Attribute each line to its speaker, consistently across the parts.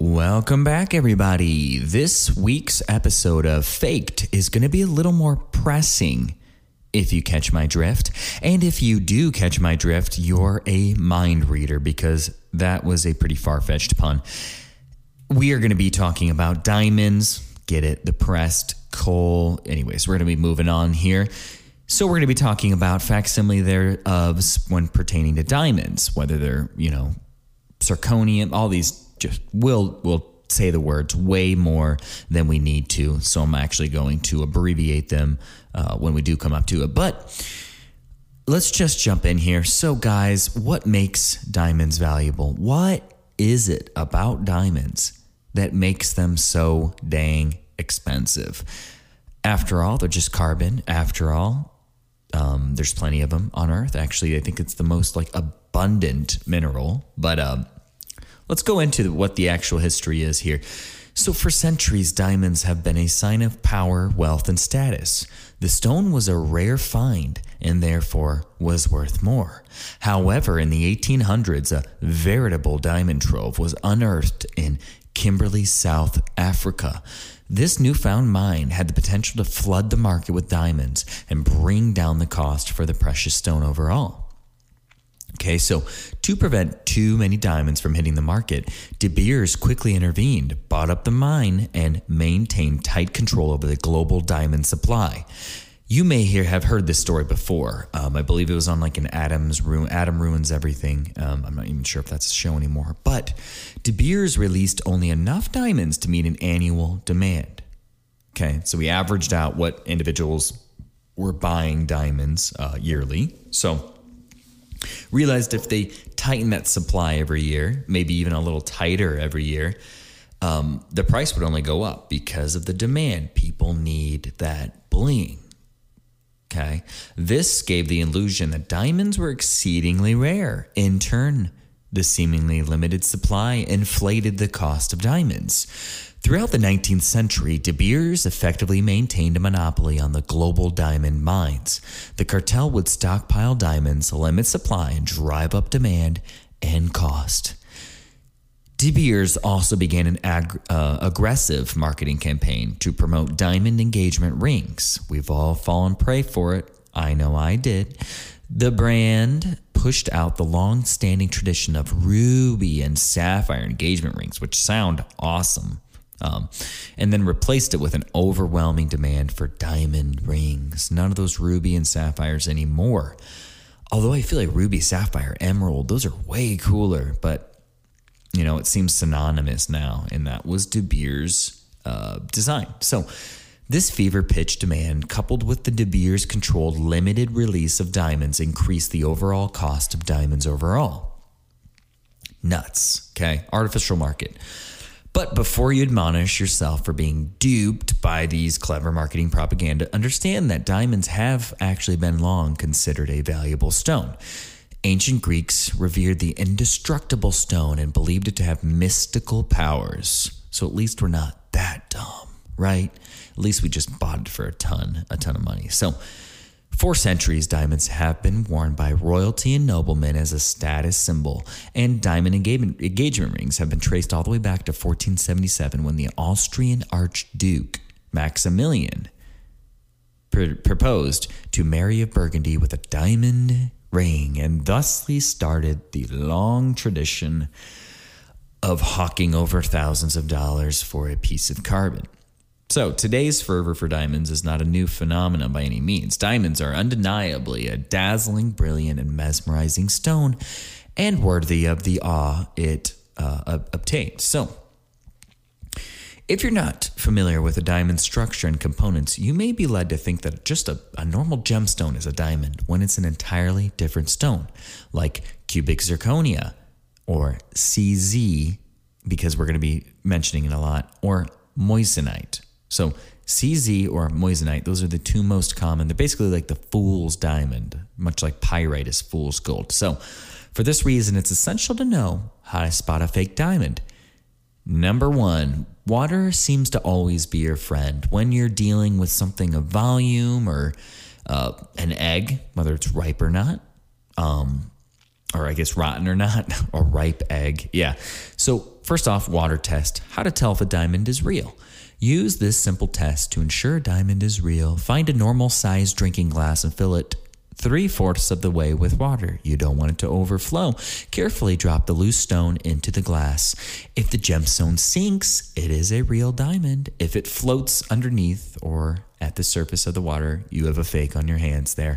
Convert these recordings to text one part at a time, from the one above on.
Speaker 1: Welcome back, everybody. This week's episode of Faked is going to be a little more pressing, if you catch my drift. And if you do catch my drift, you're a mind reader because that was a pretty far fetched pun. We are going to be talking about diamonds, get it, the pressed coal. Anyways, we're going to be moving on here. So we're going to be talking about facsimile thereofs when pertaining to diamonds, whether they're, you know, zirconium, all these just will will say the words way more than we need to. So I'm actually going to abbreviate them uh, when we do come up to it. But let's just jump in here. So, guys, what makes diamonds valuable? What is it about diamonds that makes them so dang expensive? After all, they're just carbon. After all, um, there's plenty of them on Earth. Actually, I think it's the most like abundant mineral. But um, Let's go into what the actual history is here. So, for centuries, diamonds have been a sign of power, wealth, and status. The stone was a rare find and therefore was worth more. However, in the 1800s, a veritable diamond trove was unearthed in Kimberley, South Africa. This newfound mine had the potential to flood the market with diamonds and bring down the cost for the precious stone overall. Okay, so to prevent too many diamonds from hitting the market, De Beers quickly intervened, bought up the mine, and maintained tight control over the global diamond supply. You may hear have heard this story before. Um, I believe it was on like an Adam's Ru- Adam ruins everything. Um, I'm not even sure if that's a show anymore. But De Beers released only enough diamonds to meet an annual demand. Okay, so we averaged out what individuals were buying diamonds uh, yearly. So realized if they tighten that supply every year, maybe even a little tighter every year, um, the price would only go up because of the demand. People need that bling. Okay. This gave the illusion that diamonds were exceedingly rare. In turn, the seemingly limited supply inflated the cost of diamonds. Throughout the 19th century, De Beers effectively maintained a monopoly on the global diamond mines. The cartel would stockpile diamonds, limit supply, and drive up demand and cost. De Beers also began an ag- uh, aggressive marketing campaign to promote diamond engagement rings. We've all fallen prey for it. I know I did. The brand pushed out the long standing tradition of ruby and sapphire engagement rings, which sound awesome um, and then replaced it with an overwhelming demand for diamond rings. None of those ruby and sapphires anymore. Although I feel like ruby, sapphire, emerald, those are way cooler, but you know, it seems synonymous now, and that was De Beers' uh, design. So, this fever pitch demand, coupled with the De Beers controlled limited release of diamonds, increased the overall cost of diamonds overall. Nuts, okay? Artificial market. But before you admonish yourself for being duped by these clever marketing propaganda, understand that diamonds have actually been long considered a valuable stone. Ancient Greeks revered the indestructible stone and believed it to have mystical powers. So at least we're not that dumb, right? At least we just bought it for a ton, a ton of money. So for centuries, diamonds have been worn by royalty and noblemen as a status symbol, and diamond engagement, rings have been traced all the way back to 1477 when the Austrian Archduke Maximilian pr- proposed to Mary of Burgundy with a diamond ring, and thusly started the long tradition of hawking over thousands of dollars for a piece of carbon. So, today's fervor for diamonds is not a new phenomenon by any means. Diamonds are undeniably a dazzling, brilliant, and mesmerizing stone and worthy of the awe it uh, obtains. So, if you're not familiar with a diamond structure and components, you may be led to think that just a, a normal gemstone is a diamond when it's an entirely different stone, like cubic zirconia or CZ, because we're going to be mentioning it a lot, or moissanite. So CZ or moissanite, those are the two most common. They're basically like the fool's diamond, much like pyrite is fool's gold. So, for this reason, it's essential to know how to spot a fake diamond. Number one, water seems to always be your friend. When you're dealing with something of volume or uh, an egg, whether it's ripe or not, um, or I guess rotten or not, a ripe egg. Yeah. So, first off, water test how to tell if a diamond is real. Use this simple test to ensure a diamond is real. Find a normal sized drinking glass and fill it three fourths of the way with water. You don't want it to overflow. Carefully drop the loose stone into the glass. If the gemstone sinks, it is a real diamond. If it floats underneath or at the surface of the water, you have a fake on your hands there.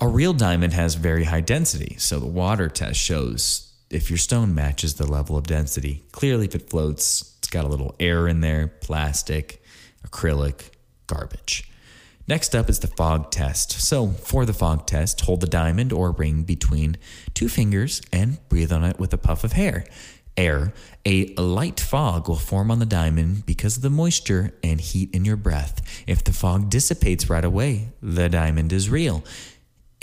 Speaker 1: A real diamond has very high density, so the water test shows if your stone matches the level of density. Clearly, if it floats, got a little air in there, plastic, acrylic, garbage. Next up is the fog test. So, for the fog test, hold the diamond or ring between two fingers and breathe on it with a puff of hair. Air. A light fog will form on the diamond because of the moisture and heat in your breath. If the fog dissipates right away, the diamond is real.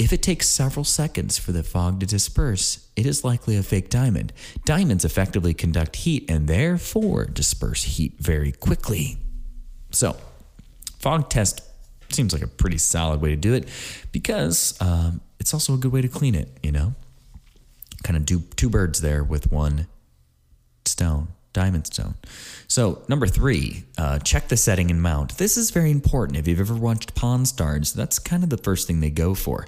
Speaker 1: If it takes several seconds for the fog to disperse, it is likely a fake diamond. Diamonds effectively conduct heat and therefore disperse heat very quickly. So, fog test seems like a pretty solid way to do it because um, it's also a good way to clean it, you know? Kind of do two birds there with one stone, diamond stone. So, number three, uh, check the setting and mount. This is very important. If you've ever watched Pawn Stars, that's kind of the first thing they go for.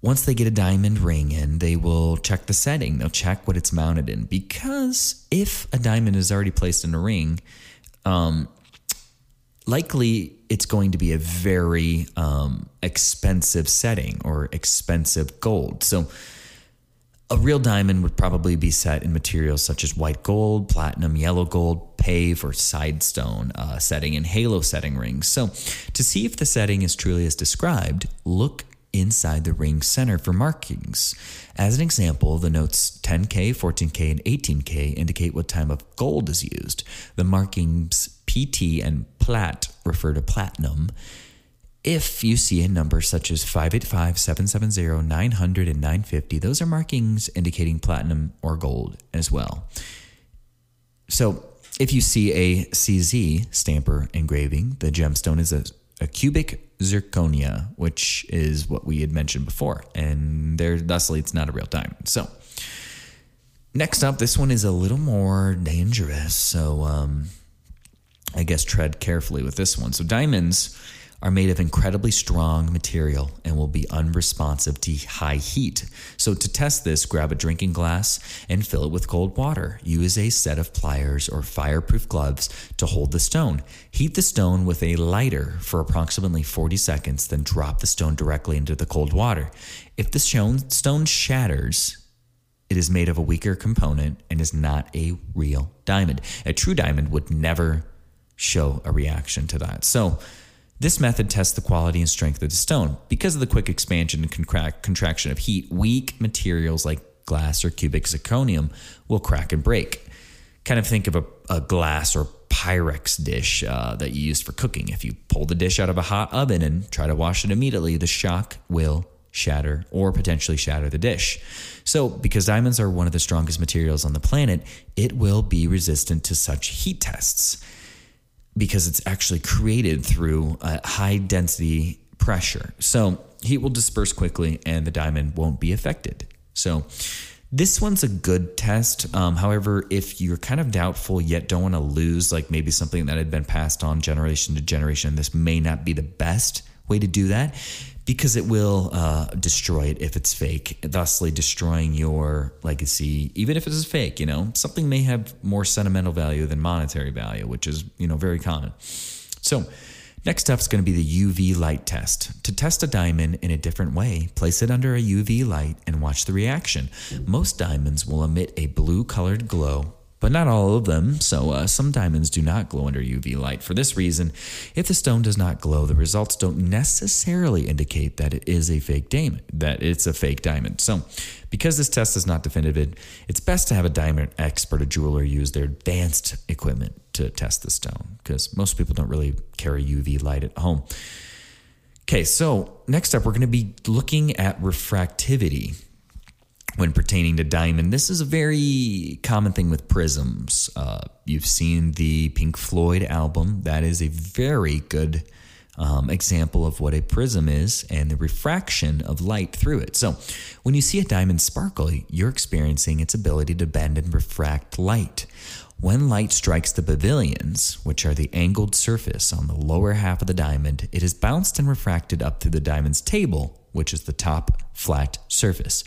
Speaker 1: Once they get a diamond ring in, they will check the setting. They'll check what it's mounted in. Because if a diamond is already placed in a ring, um, likely it's going to be a very um, expensive setting or expensive gold. So, a real diamond would probably be set in materials such as white gold, platinum, yellow gold, pave, or sidestone uh, setting and halo setting rings. So, to see if the setting is truly as described, look inside the ring center for markings. As an example, the notes 10K, 14K, and 18K indicate what time of gold is used. The markings PT and plat refer to platinum. If you see a number such as 585, 770, 900, and 950, those are markings indicating platinum or gold as well. So if you see a CZ stamper engraving, the gemstone is a, a cubic zirconia, which is what we had mentioned before, and there thusly it's not a real diamond. So next up, this one is a little more dangerous. So um, I guess, tread carefully with this one. So, diamonds are made of incredibly strong material and will be unresponsive to high heat. So, to test this, grab a drinking glass and fill it with cold water. Use a set of pliers or fireproof gloves to hold the stone. Heat the stone with a lighter for approximately 40 seconds, then drop the stone directly into the cold water. If the stone shatters, it is made of a weaker component and is not a real diamond. A true diamond would never show a reaction to that. So, this method tests the quality and strength of the stone. Because of the quick expansion and contraction of heat, weak materials like glass or cubic zirconium will crack and break. Kind of think of a, a glass or Pyrex dish uh, that you use for cooking. If you pull the dish out of a hot oven and try to wash it immediately, the shock will shatter or potentially shatter the dish. So, because diamonds are one of the strongest materials on the planet, it will be resistant to such heat tests because it's actually created through a high density pressure. So heat will disperse quickly and the diamond won't be affected. So this one's a good test. Um, however, if you're kind of doubtful yet don't want to lose, like maybe something that had been passed on generation to generation, this may not be the best way to do that because it will uh, destroy it if it's fake, thusly destroying your legacy, even if it is fake. You know, something may have more sentimental value than monetary value, which is you know very common. So. Next up is going to be the UV light test. To test a diamond in a different way, place it under a UV light and watch the reaction. Most diamonds will emit a blue colored glow but not all of them. So uh, some diamonds do not glow under UV light. For this reason, if the stone does not glow, the results don't necessarily indicate that it is a fake diamond, that it's a fake diamond. So because this test is not definitive, it's best to have a diamond expert, a jeweler, use their advanced equipment to test the stone because most people don't really carry UV light at home. Okay, so next up, we're going to be looking at refractivity when pertaining to diamond. This is a very common thing with prisms. Uh, you've seen the Pink Floyd album. That is a very good um, example of what a prism is and the refraction of light through it. So, when you see a diamond sparkle, you're experiencing its ability to bend and refract light. When light strikes the pavilions, which are the angled surface on the lower half of the diamond, it is bounced and refracted up through the diamond's table, which is the top flat surface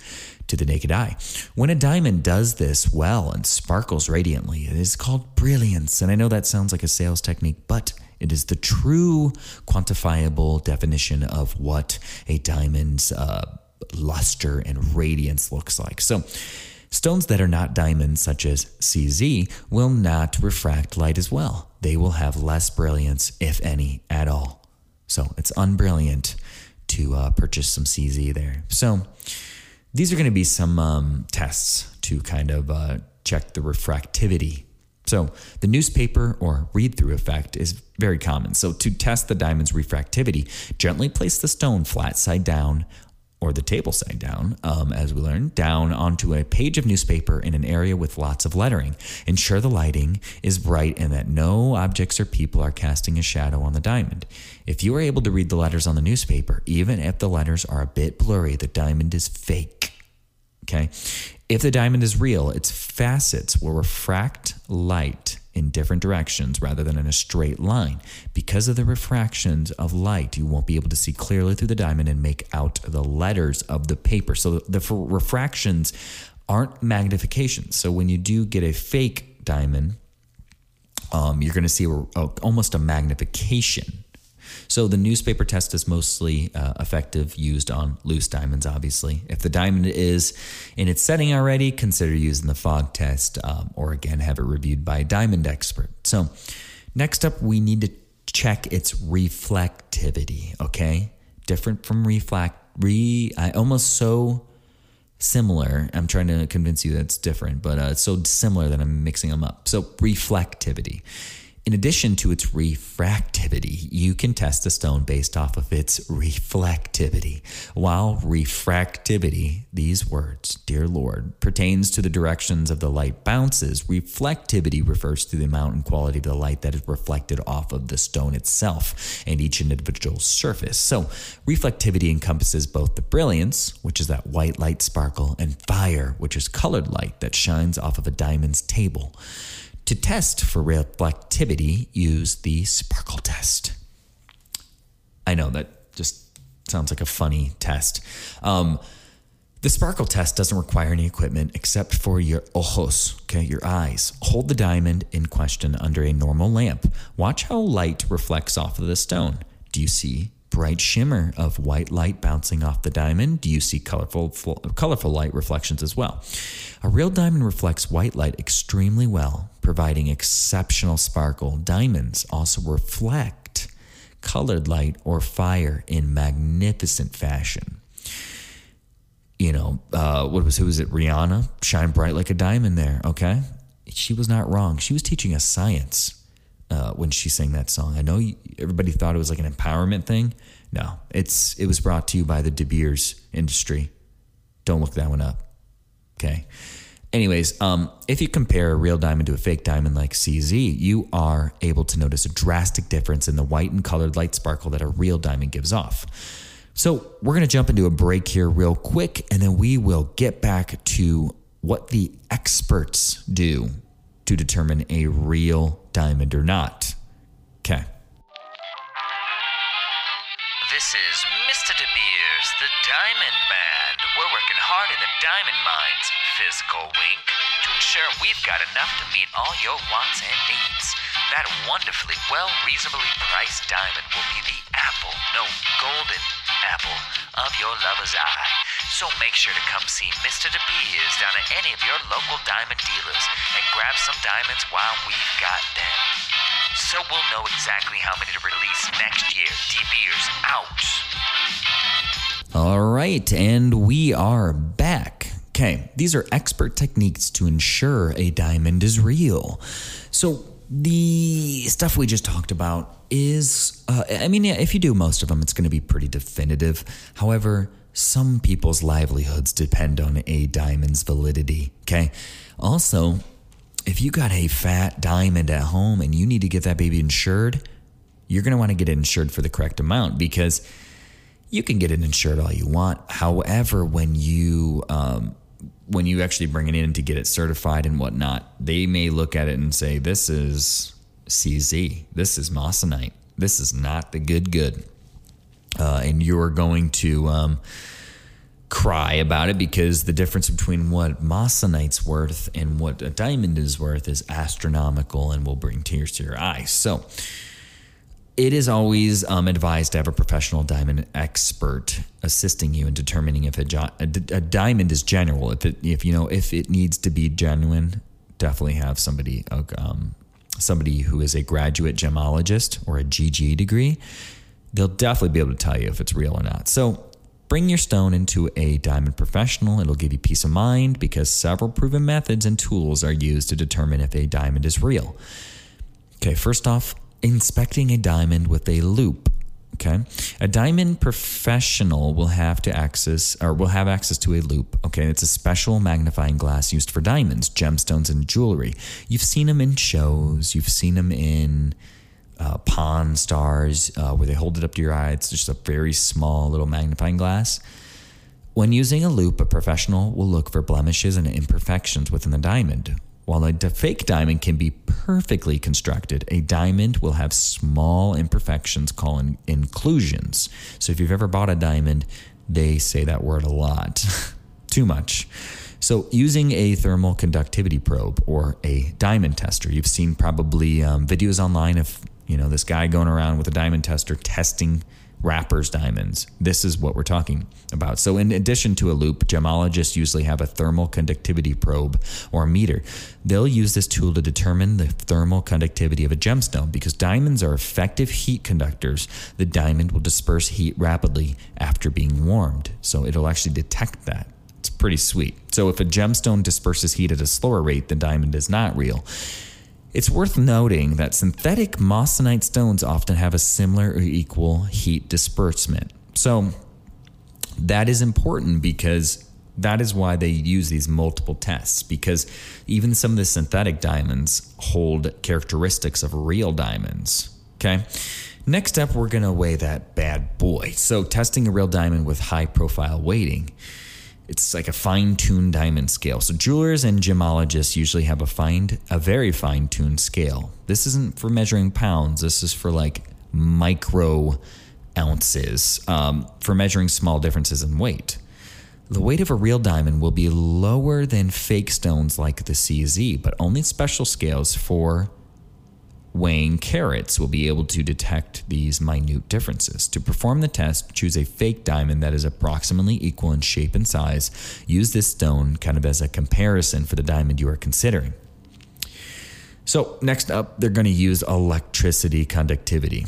Speaker 1: to the naked eye. When a diamond does this well and sparkles radiantly, it is called brilliance. And I know that sounds like a sales technique, but it is the true quantifiable definition of what a diamond's uh, luster and radiance looks like. So, stones that are not diamonds, such as CZ, will not refract light as well. They will have less brilliance, if any, at all. So, it's unbrilliant to uh, purchase some CZ there. So, these are going to be some um, tests to kind of uh, check the refractivity. So, the newspaper or read through effect is very common. So, to test the diamond's refractivity, gently place the stone flat side down or the table side down, um, as we learned, down onto a page of newspaper in an area with lots of lettering. Ensure the lighting is bright and that no objects or people are casting a shadow on the diamond. If you are able to read the letters on the newspaper, even if the letters are a bit blurry, the diamond is fake. Okay? If the diamond is real, its facets will refract light in different directions rather than in a straight line. Because of the refractions of light, you won't be able to see clearly through the diamond and make out the letters of the paper. So the refractions aren't magnifications. So when you do get a fake diamond, um, you're going to see a, a, almost a magnification so the newspaper test is mostly uh, effective used on loose diamonds, obviously. If the diamond is in its setting already, consider using the fog test um, or again have it reviewed by a diamond expert. So next up, we need to check its reflectivity, okay? Different from reflect, re, I almost so similar. I'm trying to convince you that it's different, but uh, it's so similar that I'm mixing them up. So reflectivity. In addition to its refractivity, you can test a stone based off of its reflectivity. While refractivity, these words, dear Lord, pertains to the directions of the light bounces, reflectivity refers to the amount and quality of the light that is reflected off of the stone itself and each individual surface. So, reflectivity encompasses both the brilliance, which is that white light sparkle, and fire, which is colored light that shines off of a diamond's table. To test for reflectivity, use the sparkle test. I know that just sounds like a funny test. Um, the sparkle test doesn't require any equipment except for your ojos, okay, your eyes. Hold the diamond in question under a normal lamp. Watch how light reflects off of the stone. Do you see bright shimmer of white light bouncing off the diamond. Do you see colorful, colorful light reflections as well? A real diamond reflects white light extremely well, providing exceptional sparkle. Diamonds also reflect colored light or fire in magnificent fashion. You know, uh, what was who was it? Rihanna, shine bright like a diamond. There, okay. She was not wrong. She was teaching us science uh, when she sang that song. I know you, everybody thought it was like an empowerment thing. No, it's it was brought to you by the De Beers industry. Don't look that one up. Okay. Anyways, um, if you compare a real diamond to a fake diamond like CZ, you are able to notice a drastic difference in the white and colored light sparkle that a real diamond gives off. So, we're going to jump into a break here real quick, and then we will get back to what the experts do to determine a real diamond or not. Okay.
Speaker 2: This is Mr. De Beers, the Diamond Band. We're working hard in the diamond mines, physical wink, to ensure we've got enough to meet all your wants and needs. That wonderfully well, reasonably priced diamond will be the apple, no, golden apple of your lover's eye. So make sure to come see Mr. De Beers down at any of your local diamond dealers and grab some diamonds while we've got them. So we'll know exactly how many to release next year. De Beers out.
Speaker 1: All right, and we are back. Okay, these are expert techniques to ensure a diamond is real. So, the stuff we just talked about is, uh, I mean, yeah, if you do most of them, it's going to be pretty definitive. However, some people's livelihoods depend on a diamond's validity. Okay. Also, if you got a fat diamond at home and you need to get that baby insured, you're going to want to get it insured for the correct amount because you can get it insured all you want. However, when you um, when you actually bring it in to get it certified and whatnot, they may look at it and say, "This is CZ. This is Moissanite. This is not the good good." Uh, and you're going to um, cry about it because the difference between what Moissanite's worth and what a diamond is worth is astronomical and will bring tears to your eyes. So it is always um, advised to have a professional diamond expert assisting you in determining if a, a diamond is genuine. If it, if you know, if it needs to be genuine, definitely have somebody, um, somebody who is a graduate gemologist or a GG degree they'll definitely be able to tell you if it's real or not. So bring your stone into a diamond professional. It'll give you peace of mind because several proven methods and tools are used to determine if a diamond is real. Okay, first off, inspecting a diamond with a loupe. Okay. A diamond professional will have to access or will have access to a loupe. Okay. It's a special magnifying glass used for diamonds, gemstones, and jewelry. You've seen them in shows, you've seen them in uh, Pawn Stars, uh, where they hold it up to your eye. It's just a very small little magnifying glass. When using a loupe, a professional will look for blemishes and imperfections within the diamond. While a fake diamond can be perfectly constructed, a diamond will have small imperfections called inclusions. So if you've ever bought a diamond, they say that word a lot, too much. So, using a thermal conductivity probe or a diamond tester, you've seen probably um, videos online of you know, this guy going around with a diamond tester testing rappers diamonds. This is what we're talking about. So, in addition to a loupe, gemologists usually have a thermal conductivity probe or meter. They'll use this tool to determine the thermal conductivity of a gemstone because diamonds are effective heat conductors. The diamond will disperse heat rapidly after being warmed. So, it'll actually detect that. It's pretty sweet. So, if a gemstone disperses heat at a slower rate, the diamond is not real. It's worth noting that synthetic moissanite stones often have a similar or equal heat disbursement. So that is important because that is why they use these multiple tests because even some of the synthetic diamonds hold characteristics of real diamonds. Okay. Next up, we're going to weigh that bad boy. So, testing a real diamond with high profile weighting. It's like a fine-tuned diamond scale. So jewelers and gemologists usually have a fine, a very fine-tuned scale. This isn't for measuring pounds. This is for like micro ounces um, for measuring small differences in weight. The weight of a real diamond will be lower than fake stones like the CZ, but only special scales for weighing carats will be able to detect these minute differences. To perform the test, choose a fake diamond that is approximately equal in shape and size. Use this stone kind of as a comparison for the diamond you are considering. So, next up, they're going to use electricity conductivity.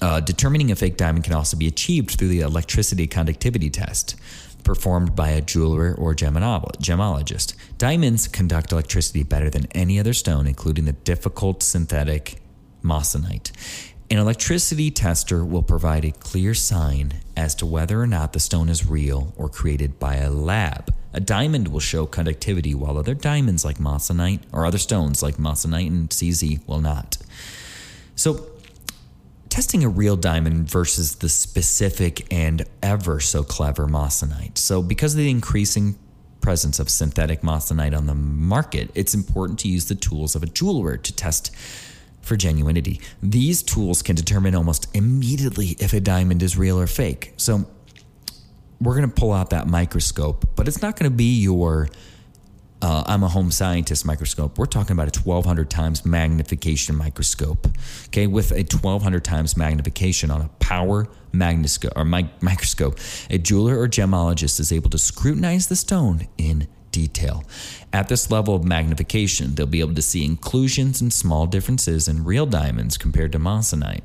Speaker 1: Uh, determining a fake diamond can also be achieved through the electricity conductivity test performed by a jeweler or gemologist. Diamonds conduct electricity better than any other stone, including the difficult synthetic moissanite. An electricity tester will provide a clear sign as to whether or not the stone is real or created by a lab. A diamond will show conductivity, while other diamonds like moissanite or other stones like moissanite and CZ will not. So, testing a real diamond versus the specific and ever so clever moissanite. So, because of the increasing presence of synthetic moissanite on the market, it's important to use the tools of a jeweler to test for genuinity. These tools can determine almost immediately if a diamond is real or fake. So, we're going to pull out that microscope, but it's not going to be your uh, I'm a home scientist microscope. We're talking about a 1200 times magnification microscope. Okay, with a 1200 times magnification on a power magnoscope or mi- microscope, a jeweler or gemologist is able to scrutinize the stone in detail. At this level of magnification, they'll be able to see inclusions and small differences in real diamonds compared to moissanite.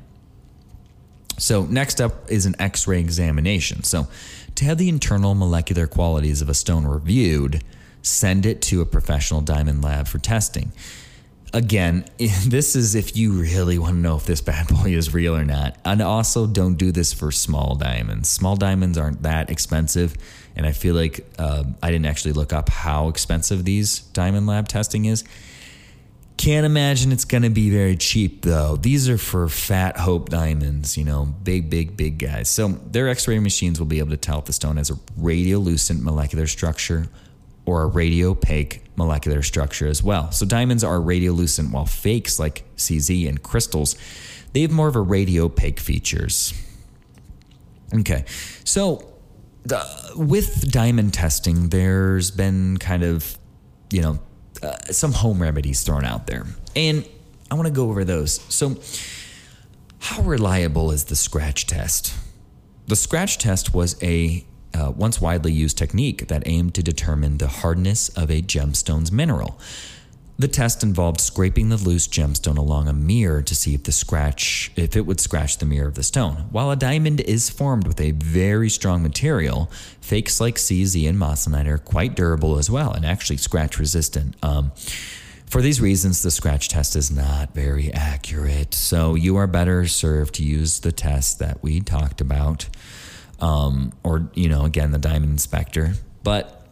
Speaker 1: So, next up is an X ray examination. So, to have the internal molecular qualities of a stone reviewed, send it to a professional diamond lab for testing. Again, this is if you really want to know if this bad boy is real or not. And also, don't do this for small diamonds. Small diamonds aren't that expensive. And I feel like uh, I didn't actually look up how expensive these diamond lab testing is. Can't imagine it's going to be very cheap though. These are for fat hope diamonds, you know, big, big, big guys. So their x ray machines will be able to tell if the stone has a radiolucent molecular structure or a radiopaque molecular structure as well. So diamonds are radiolucent while fakes like CZ and crystals, they have more of a radiopaque features. Okay. So the, with diamond testing, there's been kind of, you know, uh, some home remedies thrown out there. And I want to go over those. So, how reliable is the scratch test? The scratch test was a uh, once widely used technique that aimed to determine the hardness of a gemstone's mineral. The test involved scraping the loose gemstone along a mirror to see if the scratch if it would scratch the mirror of the stone. While a diamond is formed with a very strong material, fakes like CZ and moissanite are quite durable as well and actually scratch resistant. Um, for these reasons, the scratch test is not very accurate. So you are better served to use the test that we talked about, um, or you know, again, the diamond inspector. But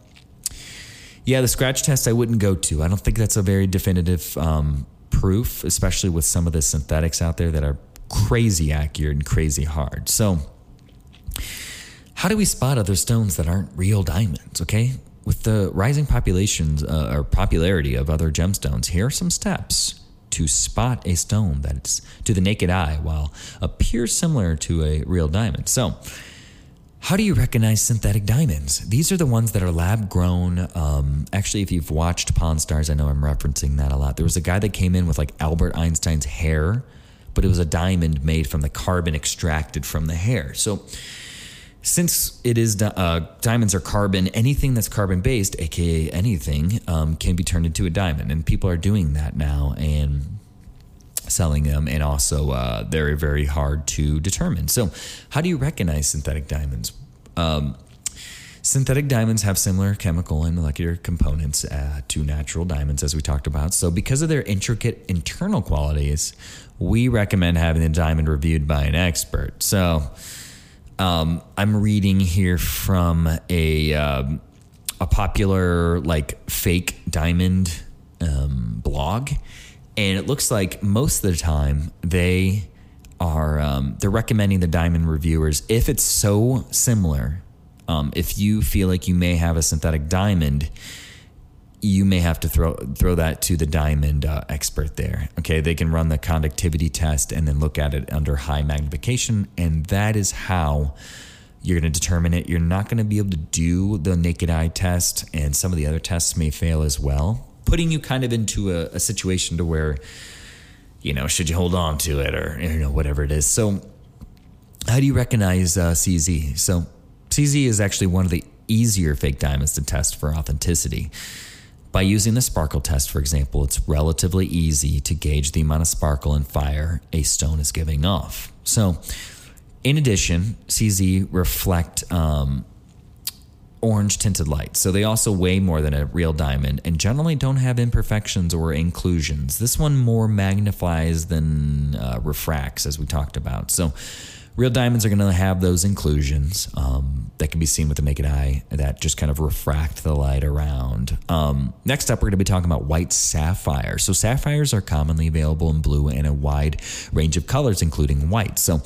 Speaker 1: yeah, the scratch test I wouldn't go to. I don't think that's a very definitive um, proof, especially with some of the synthetics out there that are crazy accurate and crazy hard. So, how do we spot other stones that aren't real diamonds? Okay, with the rising populations uh, or popularity of other gemstones, here are some steps to spot a stone that's to the naked eye while appears similar to a real diamond. So, how do you recognize synthetic diamonds? These are the ones that are lab grown. Um, actually, if you've watched Pawn Stars, I know I'm referencing that a lot. There was a guy that came in with like Albert Einstein's hair, but it was a diamond made from the carbon extracted from the hair. So, since it is uh, diamonds are carbon, anything that's carbon based, aka anything, um, can be turned into a diamond, and people are doing that now and selling them, and also uh, they're very hard to determine. So, how do you recognize synthetic diamonds? Um, synthetic diamonds have similar chemical and molecular components uh, to natural diamonds, as we talked about. So, because of their intricate internal qualities, we recommend having the diamond reviewed by an expert. So, um, I'm reading here from a um, a popular like fake diamond um, blog, and it looks like most of the time they are um, they're recommending the diamond reviewers if it's so similar. Um, if you feel like you may have a synthetic diamond, you may have to throw throw that to the diamond uh, expert there. Okay, they can run the conductivity test and then look at it under high magnification, and that is how you're going to determine it. You're not going to be able to do the naked eye test, and some of the other tests may fail as well, putting you kind of into a, a situation to where, you know, should you hold on to it or you know whatever it is. So, how do you recognize uh, CZ? So, CZ is actually one of the easier fake diamonds to test for authenticity. By using the sparkle test, for example, it's relatively easy to gauge the amount of sparkle and fire a stone is giving off. So, in addition, CZ reflect um, orange tinted light. So they also weigh more than a real diamond and generally don't have imperfections or inclusions. This one more magnifies than uh, refracts, as we talked about. So real diamonds are going to have those inclusions um, that can be seen with the naked eye that just kind of refract the light around. Um, next up, we're going to be talking about white sapphire. So sapphires are commonly available in blue and a wide range of colors, including white. So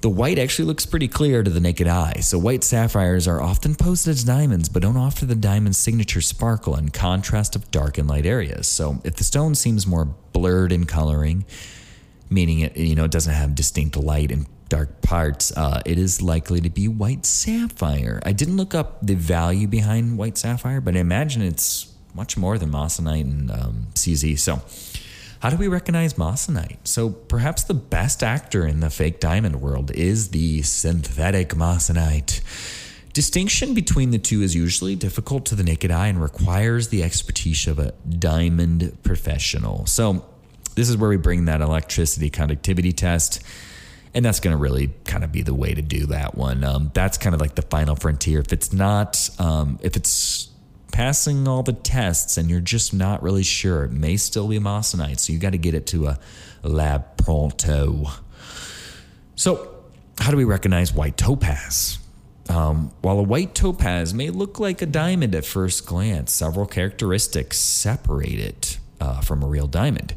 Speaker 1: the white actually looks pretty clear to the naked eye, so white sapphires are often posted as diamonds but don't offer the diamond's signature sparkle and contrast of dark and light areas. So if the stone seems more blurred in coloring, meaning it you know it doesn't have distinct light and dark parts, uh, it is likely to be white sapphire. I didn't look up the value behind white sapphire, but I imagine it's much more than Moissanite and um, CZ. So, how do we recognize Moissanite? So, perhaps the best actor in the fake diamond world is the synthetic Moissanite. Distinction between the two is usually difficult to the naked eye and requires the expertise of a diamond professional. So, this is where we bring that electricity conductivity test. And that's going to really kind of be the way to do that one. Um, that's kind of like the final frontier. If it's not, um, if it's passing all the tests and you're just not really sure, it may still be moissanite. So you got to get it to a lab pronto. So, how do we recognize white topaz? Um, while a white topaz may look like a diamond at first glance, several characteristics separate it uh, from a real diamond.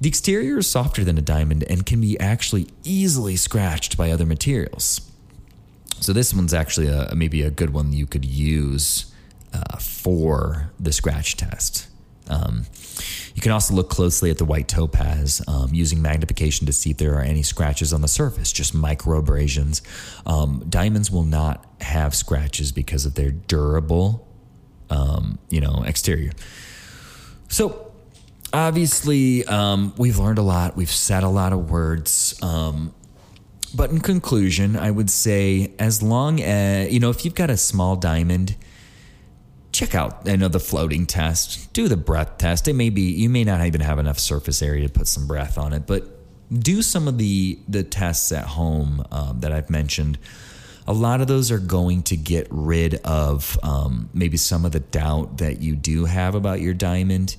Speaker 1: The exterior is softer than a diamond and can be actually easily scratched by other materials. So this one's actually a, maybe a good one you could use uh, for the scratch test. Um, you can also look closely at the white topaz um, using magnification to see if there are any scratches on the surface, just micro abrasions. Um, diamonds will not have scratches because of their durable, um, you know, exterior. So obviously, um, we've learned a lot. We've said a lot of words. Um, but in conclusion, I would say as long as, you know, if you've got a small diamond, check out, the floating test, do the breath test. It may be, you may not even have enough surface area to put some breath on it, but do some of the, the tests at home um, that I've mentioned. A lot of those are going to get rid of um, maybe some of the doubt that you do have about your diamond.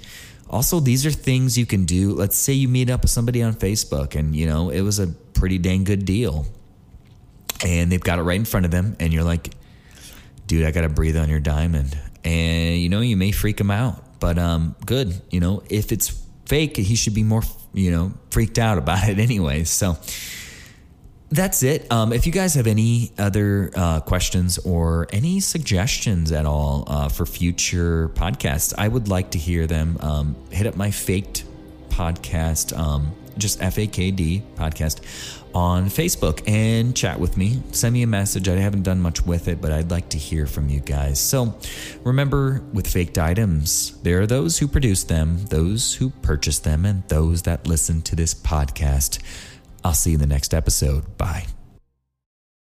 Speaker 1: Also, these are things you can do. Let's say you meet up with somebody on Facebook and, you know, it was a pretty dang good deal. And they've got it right in front of them. And you're like, dude, I got to breathe on your diamond. And, you know, you may freak him out. But um, good. You know, if it's fake, he should be more, you know, freaked out about it anyway. So, that's it. Um, if you guys have any other uh, questions or any suggestions at all uh, for future podcasts, I would like to hear them. Um, hit up my faked podcast, um, just FAKD podcast on Facebook and chat with me. Send me a message. I haven't done much with it, but I'd like to hear from you guys. So remember, with faked items, there are those who produce them, those who purchase them, and those that listen to this podcast. I'll see you in the next episode. Bye.